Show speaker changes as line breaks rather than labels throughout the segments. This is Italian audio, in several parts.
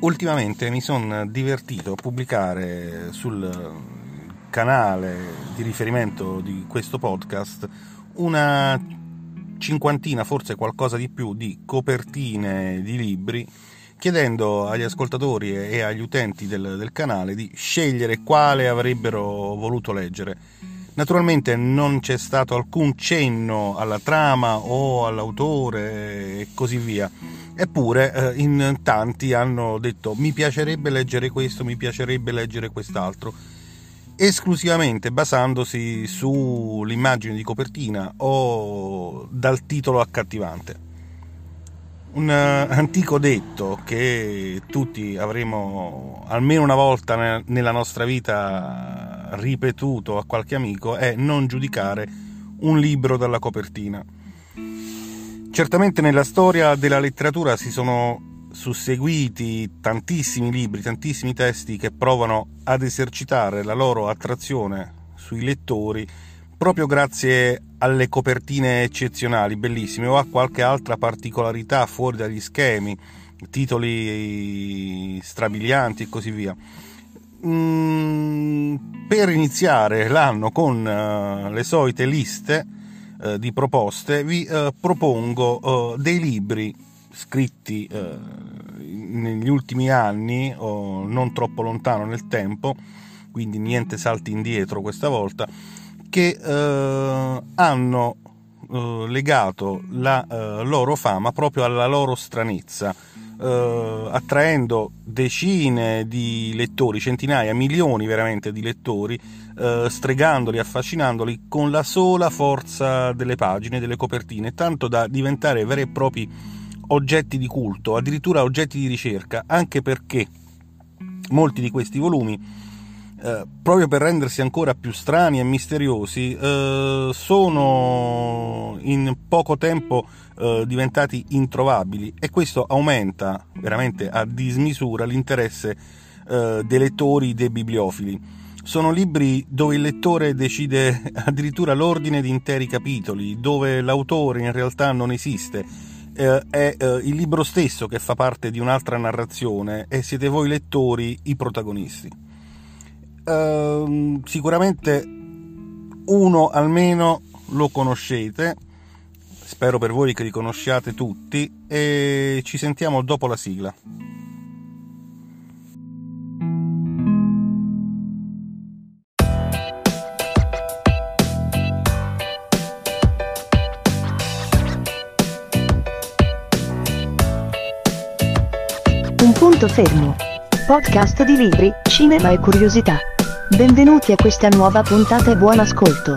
ultimamente mi sono divertito a pubblicare sul canale di riferimento di questo podcast una cinquantina, forse qualcosa di più, di copertine di libri, chiedendo agli ascoltatori e agli utenti del, del canale di scegliere quale avrebbero voluto leggere. Naturalmente non c'è stato alcun cenno alla trama o all'autore e così via Eppure eh, in tanti hanno detto mi piacerebbe leggere questo, mi piacerebbe leggere quest'altro, esclusivamente basandosi sull'immagine di copertina o dal titolo accattivante. Un uh, antico detto che tutti avremo almeno una volta ne- nella nostra vita ripetuto a qualche amico è non giudicare un libro dalla copertina Certamente nella storia della letteratura si sono susseguiti tantissimi libri, tantissimi testi che provano ad esercitare la loro attrazione sui lettori proprio grazie alle copertine eccezionali, bellissime, o a qualche altra particolarità fuori dagli schemi, titoli strabilianti e così via. Mm, per iniziare l'anno con uh, le solite liste, eh, di proposte, vi eh, propongo eh, dei libri scritti eh, negli ultimi anni, o non troppo lontano nel tempo, quindi niente salti indietro questa volta, che eh, hanno eh, legato la loro fama proprio alla loro stranezza eh, attraendo decine di lettori, centinaia, milioni veramente di lettori, eh, stregandoli, affascinandoli con la sola forza delle pagine, delle copertine, tanto da diventare veri e propri oggetti di culto, addirittura oggetti di ricerca, anche perché molti di questi volumi eh, proprio per rendersi ancora più strani e misteriosi, eh, sono in poco tempo eh, diventati introvabili e questo aumenta veramente a dismisura l'interesse eh, dei lettori, dei bibliofili. Sono libri dove il lettore decide addirittura l'ordine di interi capitoli, dove l'autore in realtà non esiste, eh, è il libro stesso che fa parte di un'altra narrazione e siete voi lettori i protagonisti. Uh, sicuramente uno almeno lo conoscete, spero per voi che li conosciate tutti e ci sentiamo dopo la sigla.
Un punto fermo. Podcast di libri, cinema e curiosità. Benvenuti a questa nuova puntata e buon ascolto.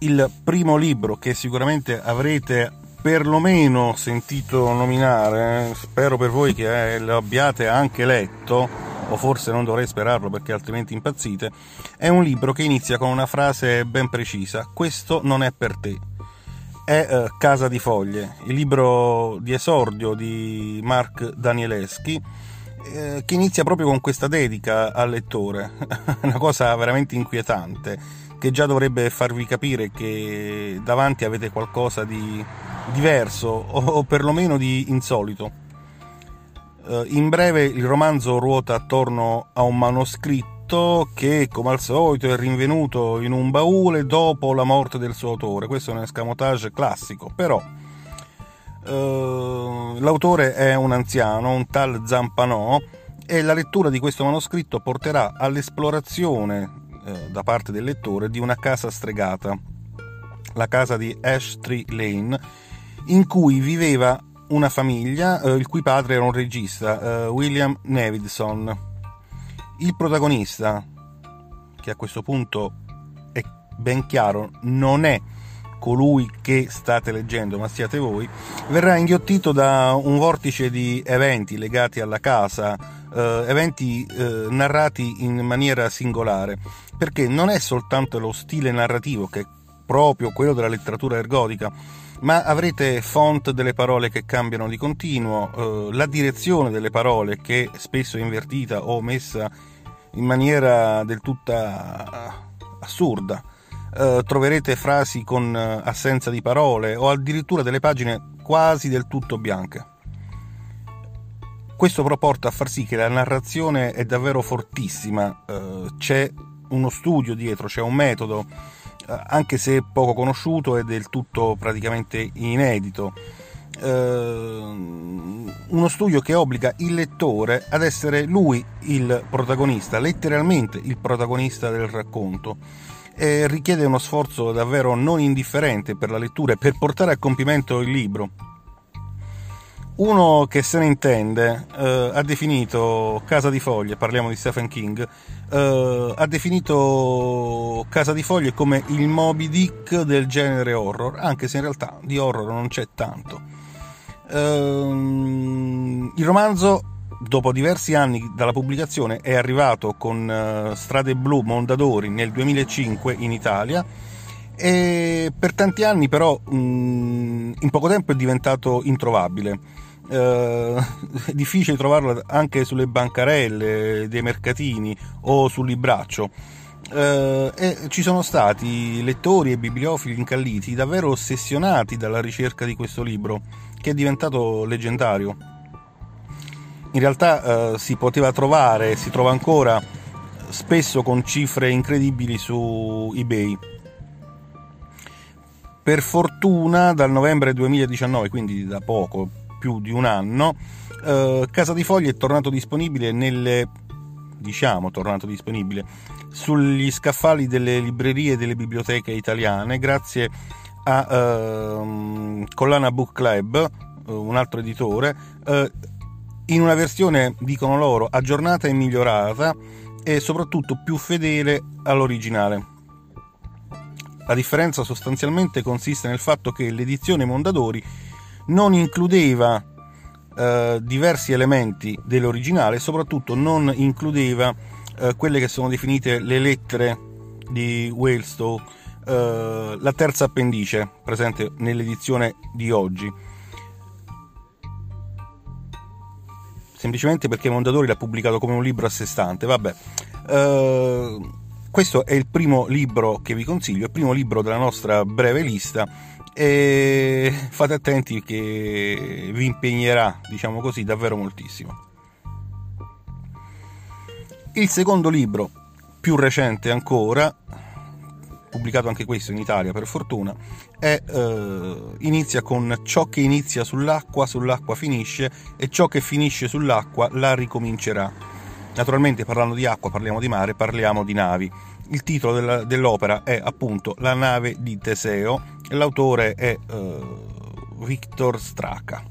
Il primo libro che sicuramente avrete perlomeno sentito nominare, spero per voi che lo abbiate anche letto, o forse non dovrei sperarlo perché altrimenti impazzite, è un libro che inizia con una frase ben precisa, questo non è per te. È eh, Casa di Foglie, il libro di esordio di Mark Danieleschi, eh, che inizia proprio con questa dedica al lettore, una cosa veramente inquietante, che già dovrebbe farvi capire che davanti avete qualcosa di diverso o, o perlomeno di insolito. Eh, in breve il romanzo ruota attorno a un manoscritto che, come al solito, è rinvenuto in un baule dopo la morte del suo autore. Questo è un escamotage classico, però eh, l'autore è un anziano, un tal Zampanò, e la lettura di questo manoscritto porterà all'esplorazione eh, da parte del lettore di una casa stregata, la casa di Ash Tree Lane, in cui viveva una famiglia eh, il cui padre era un regista, eh, William Nevidson. Il protagonista, che a questo punto è ben chiaro, non è colui che state leggendo, ma siate voi, verrà inghiottito da un vortice di eventi legati alla casa, eh, eventi eh, narrati in maniera singolare, perché non è soltanto lo stile narrativo che proprio quello della letteratura ergotica, ma avrete font delle parole che cambiano di continuo, eh, la direzione delle parole che spesso è invertita o messa in maniera del tutto assurda. Eh, troverete frasi con eh, assenza di parole o addirittura delle pagine quasi del tutto bianche. Questo però porta a far sì che la narrazione è davvero fortissima, eh, c'è uno studio dietro, c'è un metodo, eh, anche se poco conosciuto e del tutto praticamente inedito. Uh, uno studio che obbliga il lettore ad essere lui il protagonista, letteralmente il protagonista del racconto. E richiede uno sforzo davvero non indifferente per la lettura e per portare a compimento il libro. Uno che se ne intende uh, ha definito Casa di Foglie, parliamo di Stephen King, uh, ha definito Casa di Foglie come il Moby Dick del genere horror, anche se in realtà di horror non c'è tanto. Ehm, il romanzo, dopo diversi anni dalla pubblicazione, è arrivato con uh, Strade Blu Mondadori nel 2005 in Italia e per tanti anni però mh, in poco tempo è diventato introvabile. Uh, è difficile trovarlo anche sulle bancarelle dei mercatini o sul libraccio. Uh, e ci sono stati lettori e bibliofili incalliti davvero ossessionati dalla ricerca di questo libro che è diventato leggendario. In realtà eh, si poteva trovare, si trova ancora spesso con cifre incredibili su eBay. Per fortuna dal novembre 2019, quindi da poco, più di un anno, eh, Casa di Foglie è tornato disponibile nelle diciamo tornato disponibile sugli scaffali delle librerie e delle biblioteche italiane grazie a uh, Collana Book Club, uh, un altro editore, uh, in una versione, dicono loro, aggiornata e migliorata e soprattutto più fedele all'originale. La differenza sostanzialmente consiste nel fatto che l'edizione Mondadori non includeva eh, diversi elementi dell'originale soprattutto non includeva eh, quelle che sono definite le lettere di Walestow eh, la terza appendice presente nell'edizione di oggi. Semplicemente perché Mondadori l'ha pubblicato come un libro a sé stante. Vabbè. Uh, questo è il primo libro che vi consiglio, il primo libro della nostra breve lista e fate attenti che vi impegnerà, diciamo così, davvero moltissimo. Il secondo libro, più recente ancora, pubblicato anche questo in Italia per fortuna, è, eh, inizia con ciò che inizia sull'acqua, sull'acqua finisce e ciò che finisce sull'acqua la ricomincerà. Naturalmente parlando di acqua parliamo di mare, parliamo di navi. Il titolo della, dell'opera è appunto La nave di Teseo e l'autore è eh, Victor Straka.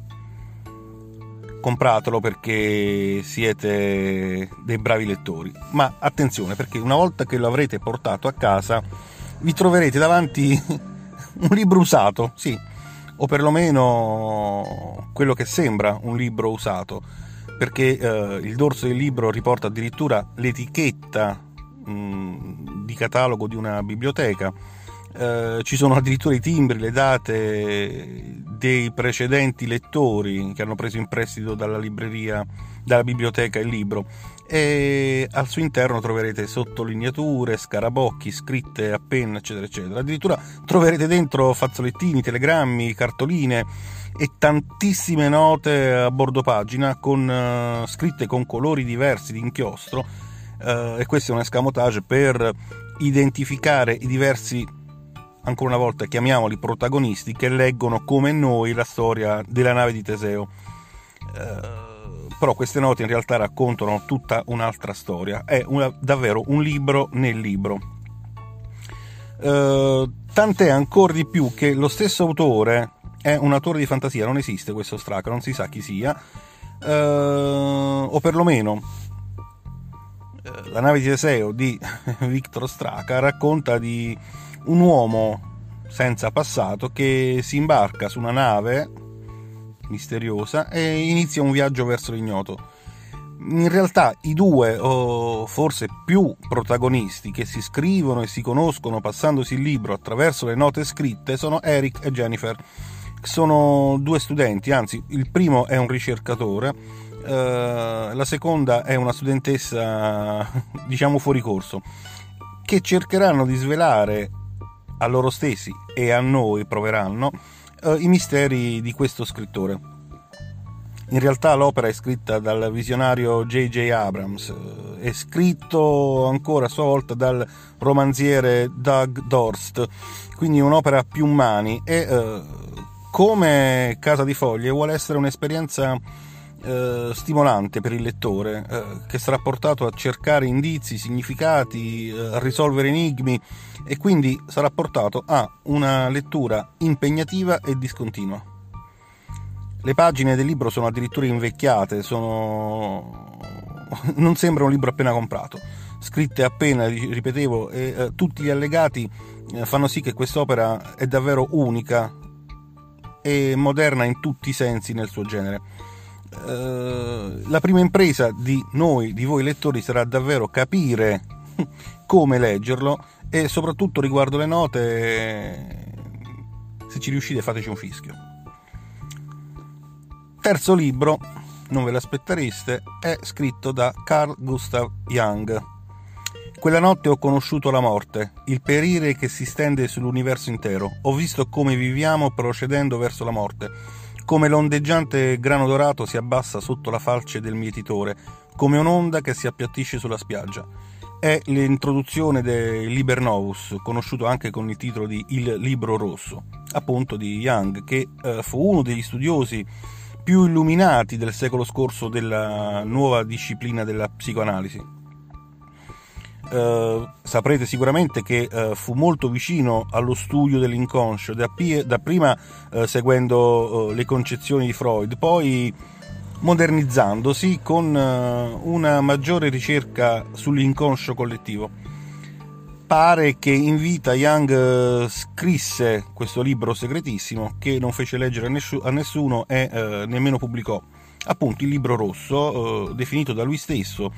Compratelo perché siete dei bravi lettori. Ma attenzione perché una volta che lo avrete portato a casa vi troverete davanti un libro usato, sì, o perlomeno quello che sembra un libro usato, perché eh, il dorso del libro riporta addirittura l'etichetta di catalogo di una biblioteca. Eh, ci sono addirittura i timbri, le date dei precedenti lettori che hanno preso in prestito dalla libreria, dalla biblioteca il libro e al suo interno troverete sottolineature, scarabocchi, scritte a penna, eccetera, eccetera. Addirittura troverete dentro fazzolettini, telegrammi, cartoline e tantissime note a bordo pagina con, uh, scritte con colori diversi di inchiostro uh, e questo è un escamotage per identificare i diversi ancora una volta chiamiamoli protagonisti che leggono come noi la storia della nave di Teseo. Uh, però queste note in realtà raccontano tutta un'altra storia, è una, davvero un libro nel libro. Uh, tant'è ancora di più che lo stesso autore è un autore di fantasia, non esiste questo Straka, non si sa chi sia, uh, o perlomeno la nave di Teseo di Victor Straka racconta di un uomo senza passato che si imbarca su una nave misteriosa e inizia un viaggio verso l'ignoto. In realtà i due, o forse più protagonisti che si scrivono e si conoscono passandosi il libro attraverso le note scritte sono Eric e Jennifer. Sono due studenti, anzi il primo è un ricercatore, la seconda è una studentessa diciamo fuori corso, che cercheranno di svelare a loro stessi e a noi proveranno eh, i misteri di questo scrittore. In realtà l'opera è scritta dal visionario J.J. Abrams, è scritto ancora a sua volta dal romanziere Doug Dorst, quindi un'opera più mani e eh, come Casa di Foglie vuole essere un'esperienza eh, stimolante per il lettore eh, che sarà portato a cercare indizi, significati, eh, a risolvere enigmi e quindi sarà portato a una lettura impegnativa e discontinua. Le pagine del libro sono addirittura invecchiate, sono... non sembra un libro appena comprato, scritte appena, ripetevo, e eh, tutti gli allegati eh, fanno sì che quest'opera è davvero unica e moderna in tutti i sensi nel suo genere. Uh, la prima impresa di noi, di voi lettori, sarà davvero capire come leggerlo e soprattutto riguardo le note, se ci riuscite fateci un fischio. Terzo libro, non ve l'aspettereste, è scritto da Carl Gustav Jung. Quella notte ho conosciuto la morte, il perire che si stende sull'universo intero. Ho visto come viviamo procedendo verso la morte, come l'ondeggiante grano dorato si abbassa sotto la falce del mietitore, come un'onda che si appiattisce sulla spiaggia. È l'introduzione del Liber Novus, conosciuto anche con il titolo di Il Libro Rosso, appunto di Jung, che eh, fu uno degli studiosi più illuminati del secolo scorso della nuova disciplina della psicoanalisi. Uh, saprete sicuramente che uh, fu molto vicino allo studio dell'inconscio, da, da prima uh, seguendo le concezioni di Freud, poi modernizzandosi con una maggiore ricerca sull'inconscio collettivo pare che in vita Young eh, scrisse questo libro segretissimo che non fece leggere a, nessuno e eh, nemmeno pubblicò. Appunto il libro rosso, eh, definito da lui stesso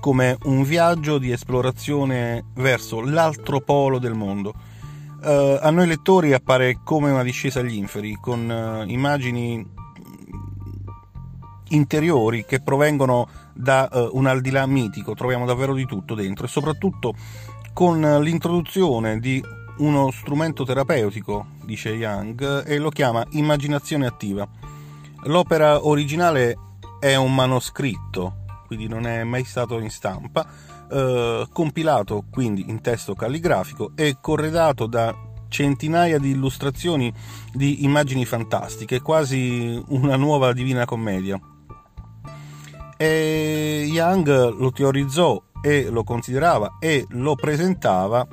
come un viaggio di esplorazione verso l'altro polo del mondo. Eh, a noi lettori appare come una discesa agli inferi, con eh, immagini interiori che provengono da uh, un aldilà mitico, troviamo davvero di tutto dentro e soprattutto con l'introduzione di uno strumento terapeutico, dice Young, e lo chiama immaginazione attiva. L'opera originale è un manoscritto, quindi non è mai stato in stampa, eh, compilato quindi in testo calligrafico e corredato da centinaia di illustrazioni di immagini fantastiche, quasi una nuova divina commedia. E Young lo teorizzò e lo considerava e lo presentava,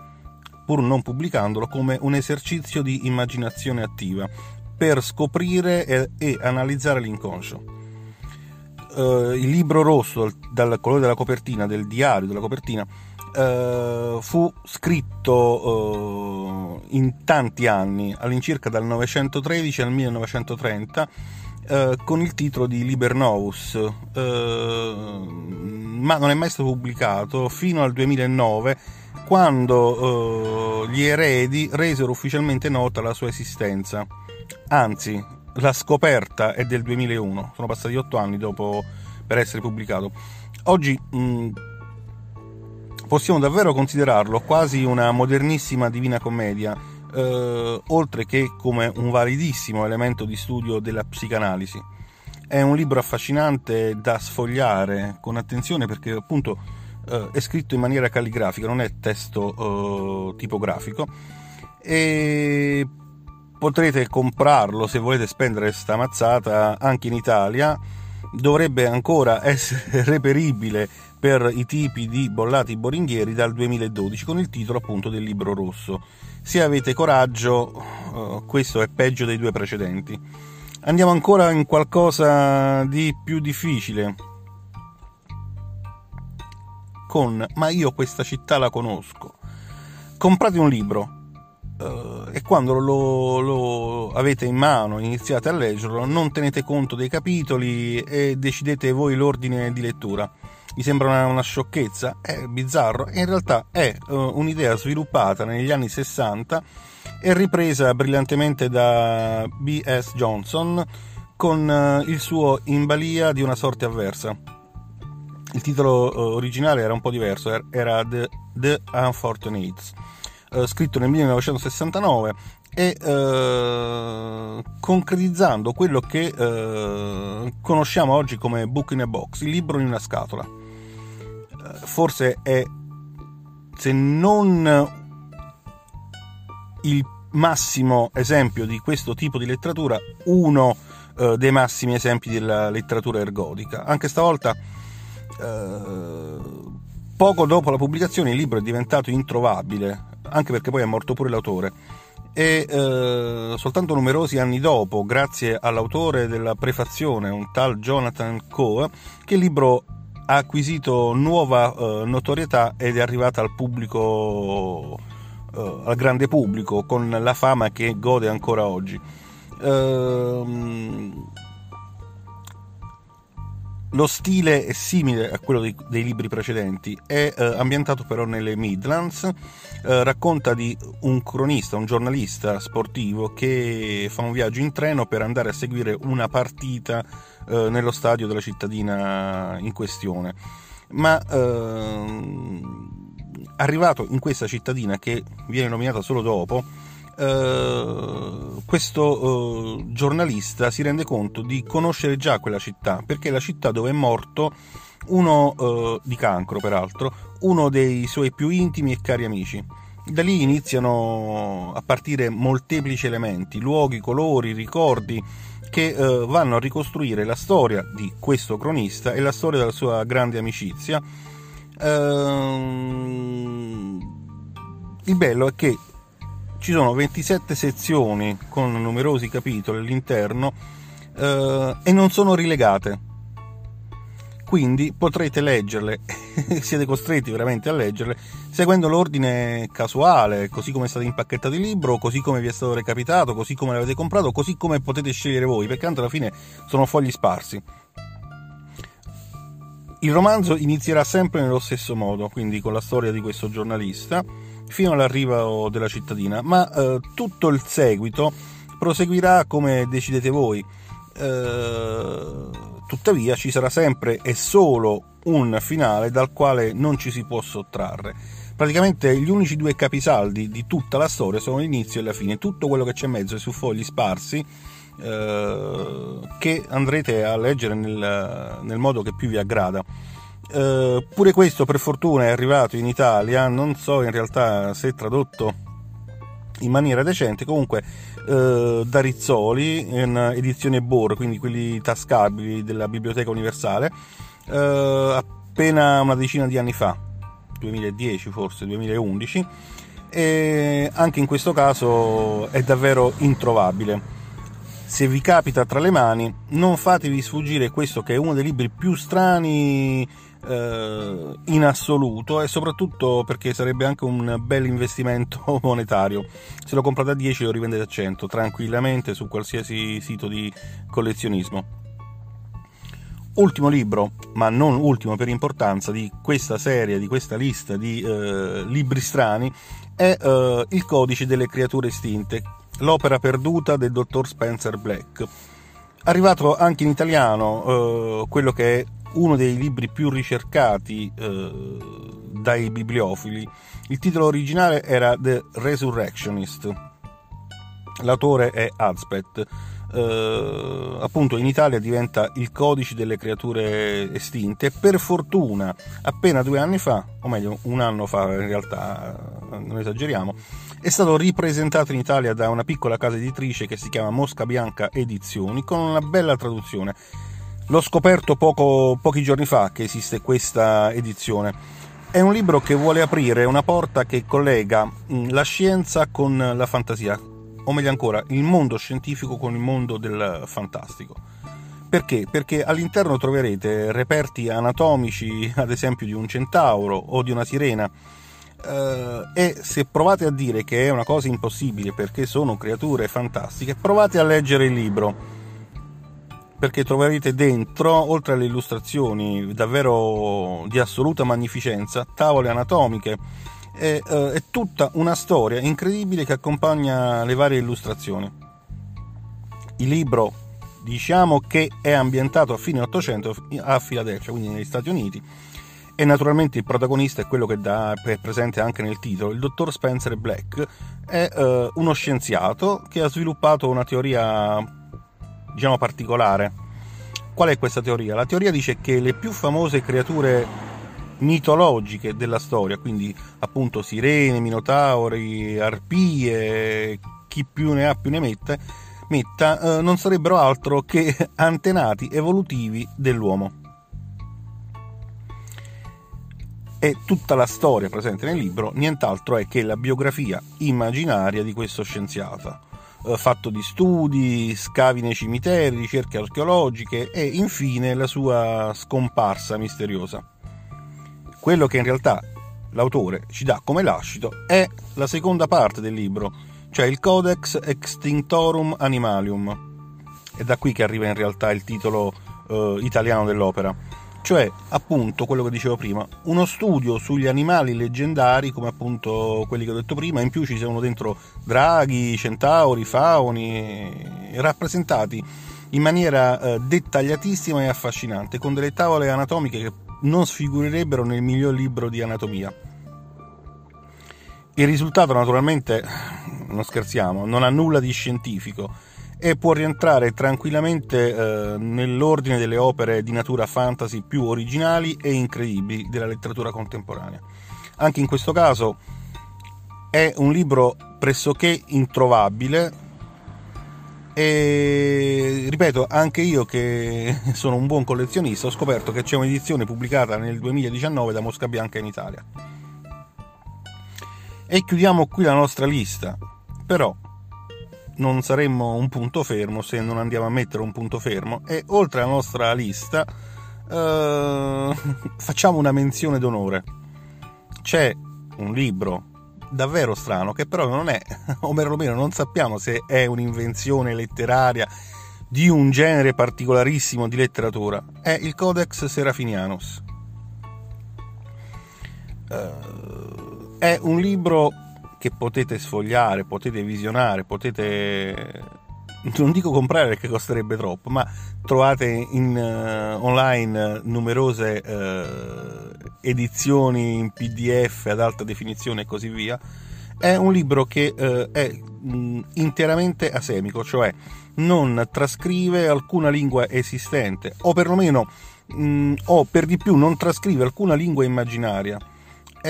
pur non pubblicandolo, come un esercizio di immaginazione attiva per scoprire e, e analizzare l'inconscio. Uh, il libro rosso dal colore della copertina, del diario della copertina, uh, fu scritto uh, in tanti anni, all'incirca dal 913 al 1930 eh, con il titolo di Liber Novus, eh, ma non è mai stato pubblicato fino al 2009 quando eh, gli eredi resero ufficialmente nota la sua esistenza. Anzi, la scoperta è del 2001, sono passati otto anni dopo per essere pubblicato. Oggi mh, mm, possiamo davvero considerarlo quasi una modernissima divina commedia eh, oltre che come un validissimo elemento di studio della psicanalisi. È un libro affascinante da sfogliare con attenzione perché appunto eh, è scritto in maniera calligrafica, non è testo eh, tipografico e potrete comprarlo se volete spendere sta mazzata anche in Italia dovrebbe ancora essere reperibile per i tipi di bollati boringhieri dal 2012 con il titolo appunto del libro rosso. Se avete coraggio, uh, questo è peggio dei due precedenti. Andiamo ancora in qualcosa di più difficile. Con Ma io questa città la conosco. Comprate un libro, Uh, e quando lo, lo, avete in mano, iniziate a leggerlo, non tenete conto dei capitoli e decidete voi l'ordine di lettura. Vi sembra una, una sciocchezza? È bizzarro. In realtà è uh, un'idea sviluppata negli anni 60 e ripresa brillantemente da B.S. Johnson con uh, il suo In balia di una sorte avversa. Il titolo originale era un po' diverso, er-, era The, The Unfortunates eh, scritto nel 1969 e eh, concretizzando quello che eh, conosciamo oggi come book in a box, il libro in una scatola. Eh, forse è, se non il massimo esempio di questo tipo di letteratura, uno eh, dei massimi esempi della letteratura ergotica. Anche stavolta eh, poco dopo la pubblicazione il libro è diventato introvabile anche perché poi è morto pure l'autore. E eh, soltanto numerosi anni dopo, grazie all'autore della prefazione, un tal Jonathan Coe, che il libro ha acquisito nuova eh, notorietà ed è arrivata al pubblico, eh, al grande pubblico, con la fama che gode ancora oggi. Ehm lo stile è simile a quello dei, dei libri precedenti, è eh, ambientato però nelle Midlands, eh, racconta di un cronista, un giornalista sportivo che fa un viaggio in treno per andare a seguire una partita eh, nello stadio della cittadina in questione. Ma ehm, arrivato in questa cittadina che viene nominata solo dopo, Uh, questo uh, giornalista si rende conto di conoscere già quella città, perché è la città dove è morto uno uh, di cancro, peraltro, uno dei suoi più intimi e cari amici. Da lì iniziano a partire molteplici elementi, luoghi, colori, ricordi che vanno a ricostruire la storia di questo cronista e la storia della sua grande amicizia. Ehm, il bello è che ci sono 27 sezioni con numerosi capitoli all'interno eh, e non sono rilegate. Quindi potrete leggerle, siete costretti veramente a leggerle, seguendo l'ordine casuale, così come è stato impacchettato il libro, così come vi è stato recapitato, così come l'avete comprato, così come potete scegliere voi, perché tanto alla fine sono fogli sparsi. Il romanzo inizierà sempre nello stesso modo, quindi con la storia di questo giornalista, fino all'arrivo della cittadina, ma eh, tutto il seguito proseguirà come decidete voi. Eh, tuttavia ci sarà sempre e solo un finale dal quale non ci si può sottrarre. Praticamente gli unici due capisaldi di tutta la storia sono l'inizio e la fine, tutto quello che c'è in mezzo è su fogli sparsi eh, che andrete a leggere nel, nel modo che più vi aggrada. Uh, pure questo per fortuna è arrivato in Italia, non so in realtà se è tradotto in maniera decente, comunque uh, da Rizzoli in edizione Bor, quindi quelli tascabili della Biblioteca Universale, uh, appena una decina di anni fa, 2010 forse, 2011, e anche in questo caso è davvero introvabile. Se vi capita tra le mani, non fatevi sfuggire questo che è uno dei libri più strani eh, in assoluto e soprattutto perché sarebbe anche un bel investimento monetario. Se lo comprate a 10 lo rivendete a 100 tranquillamente su qualsiasi sito di collezionismo. Ultimo libro, ma non ultimo per importanza, di questa serie, di questa lista di eh, libri strani, è eh, Il codice delle creature estinte, l'opera perduta del dottor Spencer Black. Arrivato anche in italiano eh, quello che è uno dei libri più ricercati eh, dai bibliofili. Il titolo originale era The Resurrectionist. L'autore è Adspet. Uh, appunto in Italia diventa il codice delle creature estinte. Per fortuna, appena due anni fa, o meglio un anno fa in realtà, non esageriamo, è stato ripresentato in Italia da una piccola casa editrice che si chiama Mosca Bianca Edizioni con una bella traduzione. L'ho scoperto poco, pochi giorni fa che esiste questa edizione. È un libro che vuole aprire una porta che collega mm, la scienza con la fantasia, o meglio ancora, il mondo scientifico con il mondo del fantastico. Perché? Perché all'interno troverete reperti anatomici, ad esempio di un centauro o di una sirena, Uh, e se provate a dire che è una cosa impossibile perché sono creature fantastiche, provate a leggere il libro perché troverete dentro, oltre alle illustrazioni davvero di assoluta magnificenza, tavole anatomiche e uh, è tutta una storia incredibile che accompagna le varie illustrazioni. Il libro diciamo che è ambientato a fine 800 a Filadelfia, quindi negli Stati Uniti, e naturalmente il protagonista è quello che è presente anche nel titolo. Il dottor Spencer Black è uh, uno scienziato che ha sviluppato una teoria, diciamo, particolare. Qual è questa teoria? La teoria dice che le più famose creature mitologiche della storia, quindi appunto sirene, minotauri, arpie, chi più ne ha più ne mette, metta, eh, non sarebbero altro che antenati evolutivi dell'uomo. E tutta la storia presente nel libro nient'altro è che la biografia immaginaria di questo scienziato, fatto di studi, scavi nei cimiteri, ricerche archeologiche e infine la sua scomparsa misteriosa. Quello che in realtà l'autore ci dà come lascito è la seconda parte del libro, cioè il Codex Extinctorum Animalium. È da qui che arriva in realtà il titolo eh, italiano dell'opera, cioè appunto quello che dicevo prima, uno studio sugli animali leggendari come appunto quelli che ho detto prima, in più ci sono dentro draghi, centauri, fauni, rappresentati in maniera eh, dettagliatissima e affascinante, con delle tavole anatomiche che non sfigurerebbero nel miglior libro di anatomia. Il risultato naturalmente non scherziamo, non ha nulla di scientifico e può rientrare tranquillamente eh, nell'ordine delle opere di natura fantasy più originali e incredibili della letteratura contemporanea. Anche in questo caso è un libro pressoché introvabile e ripeto, anche io che sono un buon collezionista ho scoperto che c'è un'edizione pubblicata nel 2019 da Mosca Bianca in Italia. E chiudiamo qui la nostra lista però non saremmo un punto fermo se non andiamo a mettere un punto fermo e oltre alla nostra lista eh, facciamo una menzione d'onore. C'è un libro davvero strano che però non è, o perlomeno non sappiamo se è un'invenzione letteraria di un genere particolarissimo di letteratura, è il Codex Serafinianus. Uh, è un libro che potete sfogliare, potete visionare, potete non dico comprare perché costerebbe troppo, ma trovate in, uh, online numerose uh, edizioni in PDF ad alta definizione e così via. È un libro che uh, è mh, interamente asemico, cioè non trascrive alcuna lingua esistente, o perlomeno, mh, o per di più non trascrive alcuna lingua immaginaria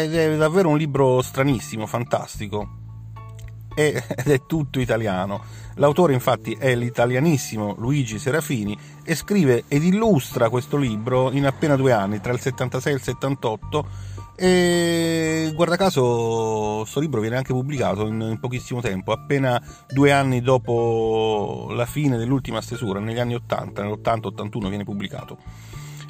ed è davvero un libro stranissimo, fantastico ed è tutto italiano. L'autore infatti è l'italianissimo Luigi Serafini e scrive ed illustra questo libro in appena due anni, tra il 76 e il 78 e guarda caso questo libro viene anche pubblicato in, in, pochissimo tempo, appena due anni dopo la fine dell'ultima stesura, negli anni 80, nell'80-81 viene pubblicato.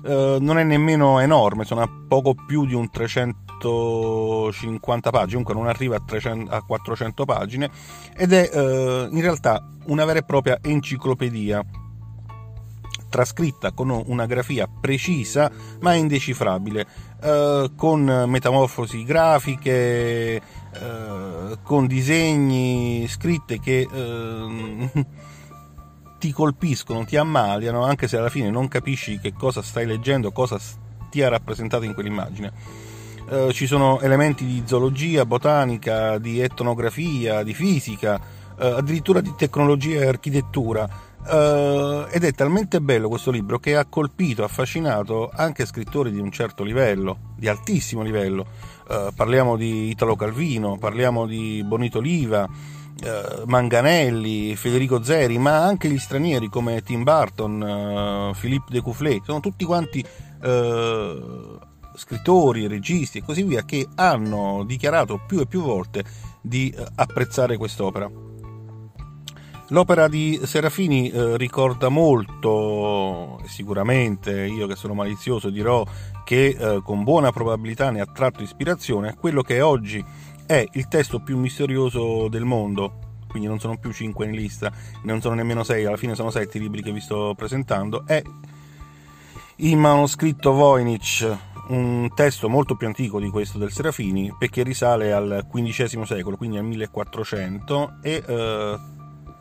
Uh, non è nemmeno enorme, sono a poco più di un 300 150 pagine, comunque non arriva a, 300, a 400 pagine, ed è eh, in realtà una vera e propria enciclopedia trascritta con una grafia precisa ma indecifrabile, eh, con metamorfosi grafiche, eh, con disegni scritte che eh, ti colpiscono, ti ammaliano, anche se alla fine non capisci che cosa stai leggendo, cosa stia rappresentato in quell'immagine. Eh, ci sono elementi di zoologia, botanica, di etnografia, di fisica, eh, addirittura di tecnologia e architettura. Eh, ed è talmente bello questo libro che ha colpito, affascinato anche scrittori di un certo livello, di altissimo livello. Eh, parliamo di Italo Calvino, parliamo di Bonito Oliva, eh, Manganelli, Federico Zeri, ma anche gli stranieri come Tim Burton, Philippe de Coufflet, sono tutti quanti scrittori, registi e così via che hanno dichiarato più e più volte di eh, apprezzare quest'opera. L'opera di Serafini eh, ricorda molto, sicuramente io che sono malizioso dirò che eh, con buona probabilità ne ha tratto ispirazione a quello che oggi è il testo più misterioso del mondo, quindi non sono più 5 in lista, non sono nemmeno 6, alla fine sono 7 i libri che vi sto presentando, è il manoscritto Voynich, un testo molto più antico di questo del Serafini, perché risale al XV secolo, quindi al 1400, e eh,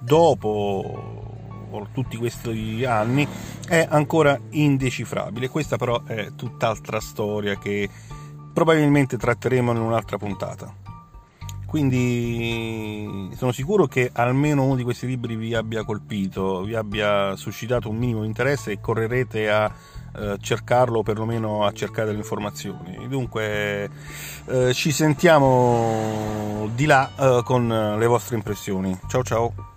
dopo tutti questi anni è ancora indecifrabile. Questa però è tutt'altra storia che probabilmente tratteremo in un'altra puntata. Quindi sono sicuro che almeno uno di questi libri vi abbia colpito, vi abbia suscitato un minimo di interesse e correrete a eh, cercarlo o perlomeno a cercare delle informazioni. Dunque eh, ci sentiamo di là eh, con le vostre impressioni. Ciao ciao!